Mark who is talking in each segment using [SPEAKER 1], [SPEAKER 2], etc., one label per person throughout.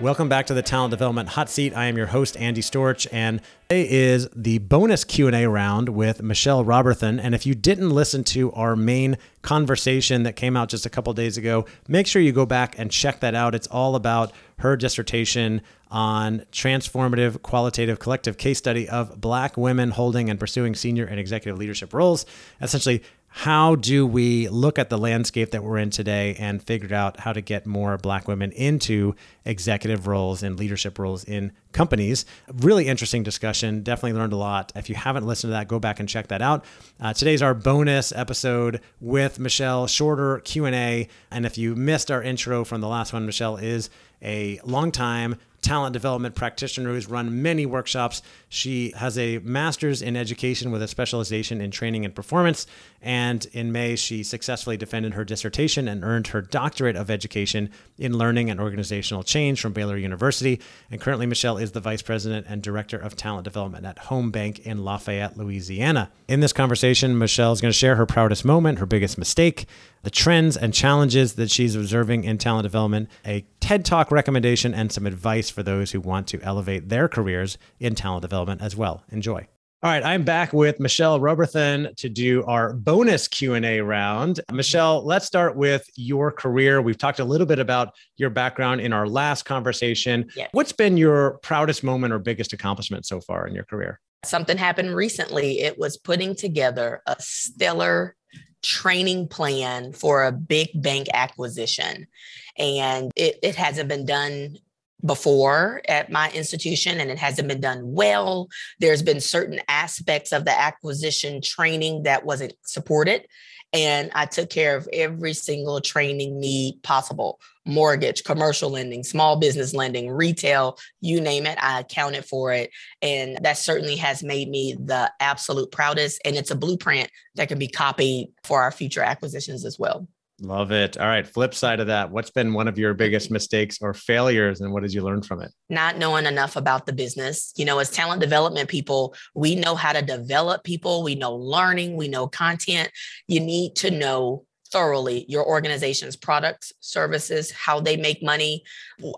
[SPEAKER 1] Welcome back to the Talent Development Hot Seat. I am your host Andy Storch and today is the bonus Q&A round with Michelle Robertson and if you didn't listen to our main conversation that came out just a couple days ago, make sure you go back and check that out. It's all about her dissertation on transformative qualitative collective case study of black women holding and pursuing senior and executive leadership roles. Essentially how do we look at the landscape that we're in today and figure out how to get more black women into executive roles and leadership roles in companies? Really interesting discussion. Definitely learned a lot. If you haven't listened to that go back and check that out. Uh, today's our bonus episode with michelle. Shorter q&a and if you missed our intro from the last one michelle is a longtime talent development practitioner who's run many workshops. She has a master's in education with a specialization in training and performance. And in May, she successfully defended her dissertation and earned her doctorate of education in learning and organizational change from Baylor University. And currently, Michelle is the vice president and director of talent development at Home Bank in Lafayette, Louisiana. In this conversation, Michelle is going to share her proudest moment, her biggest mistake, the trends and challenges that she's observing in talent development, a TED Talk recommendation, and some advice for those who want to elevate their careers in talent development as well. Enjoy. All right, I'm back with Michelle Robertson to do our bonus Q&A round. Michelle, let's start with your career. We've talked a little bit about your background in our last conversation. Yes. What's been your proudest moment or biggest accomplishment so far in your career?
[SPEAKER 2] Something happened recently. It was putting together a stellar training plan for a big bank acquisition. And it, it hasn't been done before at my institution and it hasn't been done well. There's been certain aspects of the acquisition training that wasn't supported. And I took care of every single training need possible mortgage, commercial lending, small business lending, retail, you name it, I accounted for it. And that certainly has made me the absolute proudest. And it's a blueprint that can be copied for our future acquisitions as well.
[SPEAKER 1] Love it. All right. Flip side of that, what's been one of your biggest mistakes or failures, and what did you learn from it?
[SPEAKER 2] Not knowing enough about the business. You know, as talent development people, we know how to develop people, we know learning, we know content. You need to know thoroughly your organization's products, services, how they make money.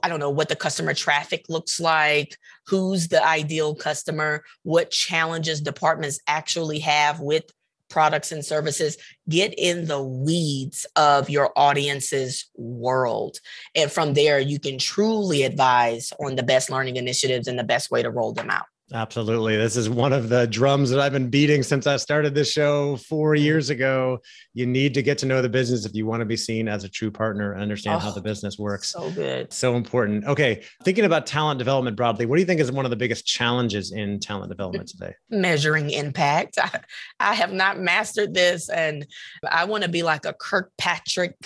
[SPEAKER 2] I don't know what the customer traffic looks like, who's the ideal customer, what challenges departments actually have with products and services, get in the weeds of your audience's world. And from there, you can truly advise on the best learning initiatives and the best way to roll them out.
[SPEAKER 1] Absolutely. This is one of the drums that I've been beating since I started this show four mm. years ago. You need to get to know the business if you want to be seen as a true partner and understand oh, how the business works.
[SPEAKER 2] So good.
[SPEAKER 1] So important. Okay. Thinking about talent development broadly, what do you think is one of the biggest challenges in talent development today?
[SPEAKER 2] Measuring impact. I, I have not mastered this, and I want to be like a Kirkpatrick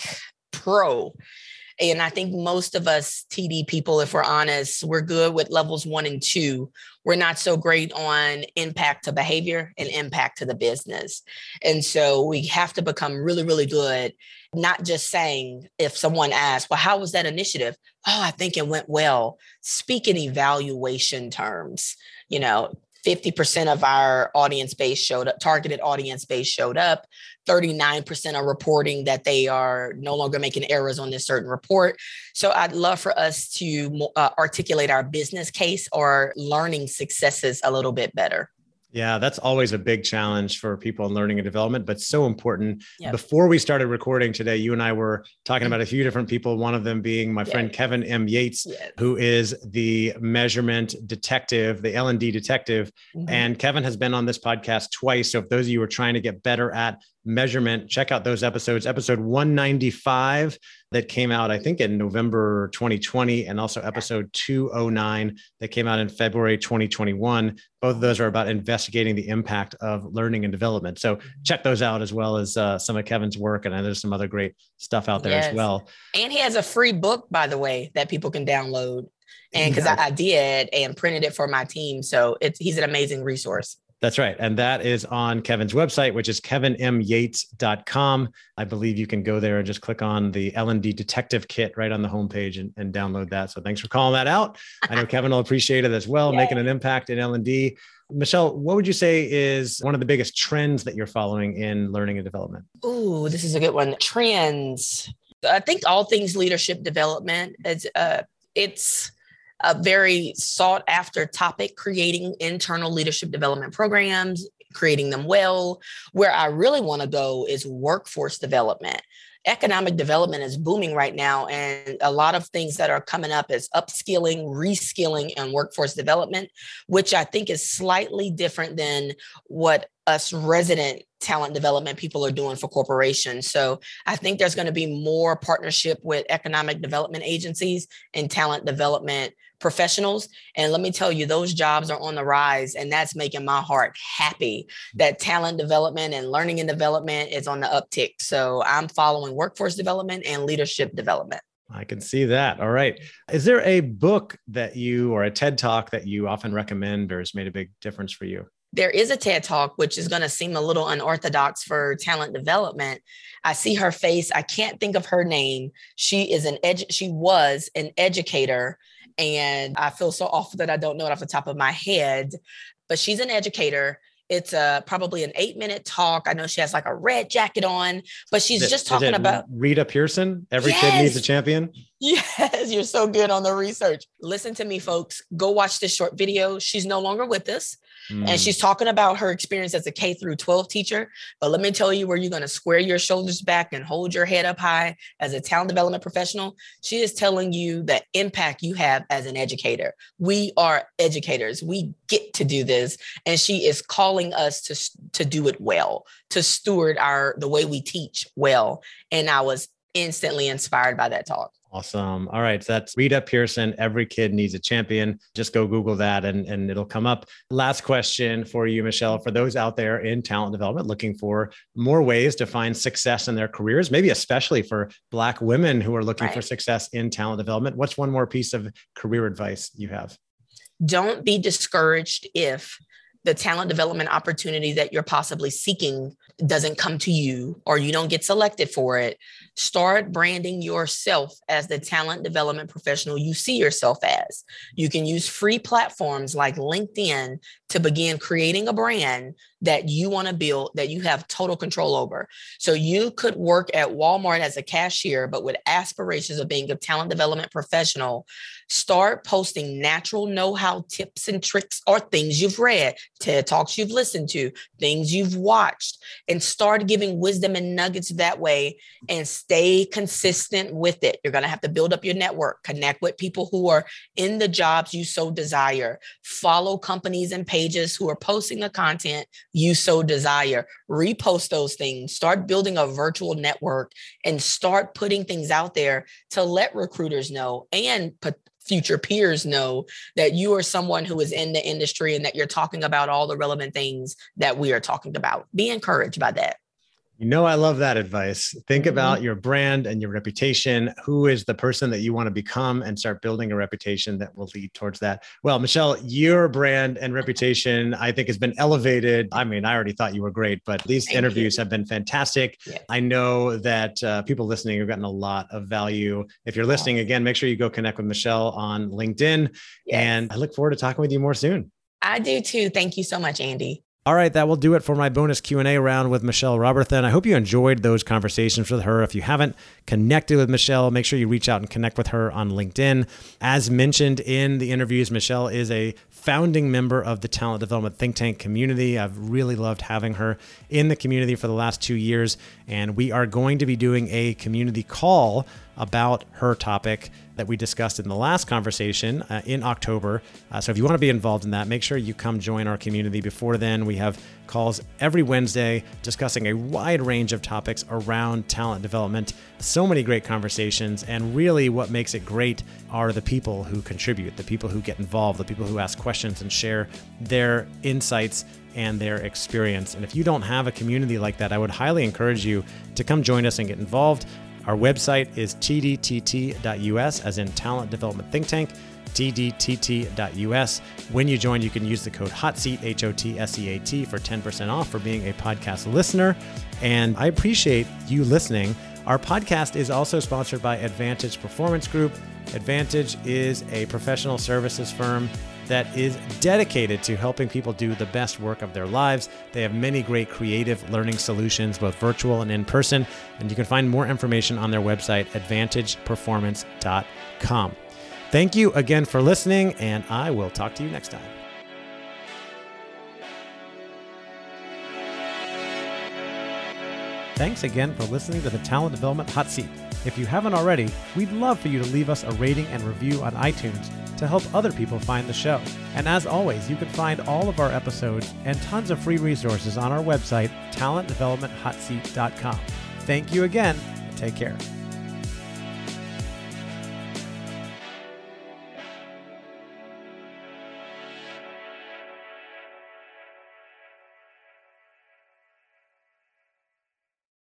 [SPEAKER 2] pro and I think most of us TD people, if we're honest, we're good with levels one and two. We're not so great on impact to behavior and impact to the business. And so we have to become really, really good, not just saying, if someone asks, well, how was that initiative? Oh, I think it went well. Speak in evaluation terms. You know, 50% of our audience base showed up, targeted audience base showed up. 39% are reporting that they are no longer making errors on this certain report. So I'd love for us to uh, articulate our business case or learning successes a little bit better.
[SPEAKER 1] Yeah, that's always a big challenge for people in learning and development, but so important. Yep. Before we started recording today, you and I were talking about a few different people, one of them being my friend Kevin M. Yates, yes. who is the measurement detective, the L&D detective. Mm-hmm. And Kevin has been on this podcast twice. So if those of you are trying to get better at measurement. Check out those episodes. Episode 195 that came out, I think, in November 2020, and also episode 209 that came out in February 2021. Both of those are about investigating the impact of learning and development. So check those out as well as uh, some of Kevin's work. And there's some other great stuff out there yes. as well.
[SPEAKER 2] And he has a free book, by the way, that people can download. And because I, I did and printed it for my team. So it's he's an amazing resource.
[SPEAKER 1] That's right. And that is on Kevin's website, which is kevinmyates.com. I believe you can go there and just click on the L&D detective kit right on the homepage and, and download that. So thanks for calling that out. I know Kevin will appreciate it as well, Yay. making an impact in L&D. Michelle, what would you say is one of the biggest trends that you're following in learning and development?
[SPEAKER 2] Oh, this is a good one. Trends. I think all things leadership development is uh, it's a very sought after topic, creating internal leadership development programs, creating them well. Where I really want to go is workforce development. Economic development is booming right now, and a lot of things that are coming up is upskilling, reskilling, and workforce development, which I think is slightly different than what us resident talent development people are doing for corporations. So I think there's going to be more partnership with economic development agencies and talent development professionals. And let me tell you, those jobs are on the rise. And that's making my heart happy that talent development and learning and development is on the uptick. So I'm following workforce development and leadership development.
[SPEAKER 1] I can see that. All right. Is there a book that you or a TED talk that you often recommend or has made a big difference for you?
[SPEAKER 2] there is a TED talk, which is going to seem a little unorthodox for talent development. I see her face. I can't think of her name. She is an edu- she was an educator, and I feel so awful that I don't know it off the top of my head. But she's an educator. It's a probably an eight minute talk. I know she has like a red jacket on, but she's it, just talking about
[SPEAKER 1] Rita Pierson. Every yes. kid needs a champion.
[SPEAKER 2] Yes, you're so good on the research. Listen to me, folks. Go watch this short video. She's no longer with us. Mm. And she's talking about her experience as a K through 12 teacher. But let me tell you where you're going to square your shoulders back and hold your head up high as a talent development professional. She is telling you the impact you have as an educator. We are educators. We get to do this. And she is calling us to, to do it well, to steward our the way we teach well. And I was instantly inspired by that talk.
[SPEAKER 1] Awesome. All right. So that's Rita Pierson. Every kid needs a champion. Just go Google that and, and it'll come up. Last question for you, Michelle. For those out there in talent development looking for more ways to find success in their careers, maybe especially for Black women who are looking right. for success in talent development, what's one more piece of career advice you have?
[SPEAKER 2] Don't be discouraged if the talent development opportunity that you're possibly seeking doesn't come to you or you don't get selected for it, start branding yourself as the talent development professional you see yourself as. You can use free platforms like LinkedIn to begin creating a brand that you want to build that you have total control over. So you could work at Walmart as a cashier, but with aspirations of being a talent development professional, start posting natural know-how tips and tricks or things you've read, TED Talks you've listened to, things you've watched, and start giving wisdom and nuggets that way and stay consistent with it. You're going to have to build up your network, connect with people who are in the jobs you so desire, follow companies and pages who are posting the content you so desire, repost those things, start building a virtual network and start putting things out there to let recruiters know and future peers know that you are someone who is in the industry and that you're talking about all the relevant things that we are talking about. Be encouraged by that.
[SPEAKER 1] You know, I love that advice. Think mm-hmm. about your brand and your reputation. Who is the person that you want to become and start building a reputation that will lead towards that? Well, Michelle, your brand and reputation, I think, has been elevated. I mean, I already thought you were great, but these Thank interviews you. have been fantastic. Yeah. I know that uh, people listening have gotten a lot of value. If you're listening, again, make sure you go connect with Michelle on LinkedIn. Yes. And I look forward to talking with you more soon.
[SPEAKER 2] I do too. Thank you so much, Andy.
[SPEAKER 1] All right, that will do it for my bonus Q&A round with Michelle Robertson. I hope you enjoyed those conversations with her. If you haven't connected with Michelle, make sure you reach out and connect with her on LinkedIn. As mentioned in the interviews, Michelle is a founding member of the talent development think tank community. I've really loved having her in the community for the last 2 years, and we are going to be doing a community call about her topic that we discussed in the last conversation uh, in October. Uh, so if you want to be involved in that, make sure you come join our community. Before then, we have calls every Wednesday discussing a wide range of topics around talent development. So many great conversations, and really what makes it great are the people who contribute, the people who get involved, the people who ask questions and share their insights and their experience. And if you don't have a community like that, I would highly encourage you to come join us and get involved. Our website is tdtt.us, as in Talent Development Think Tank, tdtt.us. When you join, you can use the code HOTSEAT, H O T S E A T, for 10% off for being a podcast listener. And I appreciate you listening. Our podcast is also sponsored by Advantage Performance Group. Advantage is a professional services firm that is dedicated to helping people do the best work of their lives. They have many great creative learning solutions, both virtual and in person, and you can find more information on their website, advantageperformance.com. Thank you again for listening, and I will talk to you next time. Thanks again for listening to the Talent Development Hot Seat. If you haven't already, we'd love for you to leave us a rating and review on iTunes to help other people find the show. And as always, you can find all of our episodes and tons of free resources on our website, talentdevelopmenthotseat.com. Thank you again. Take care.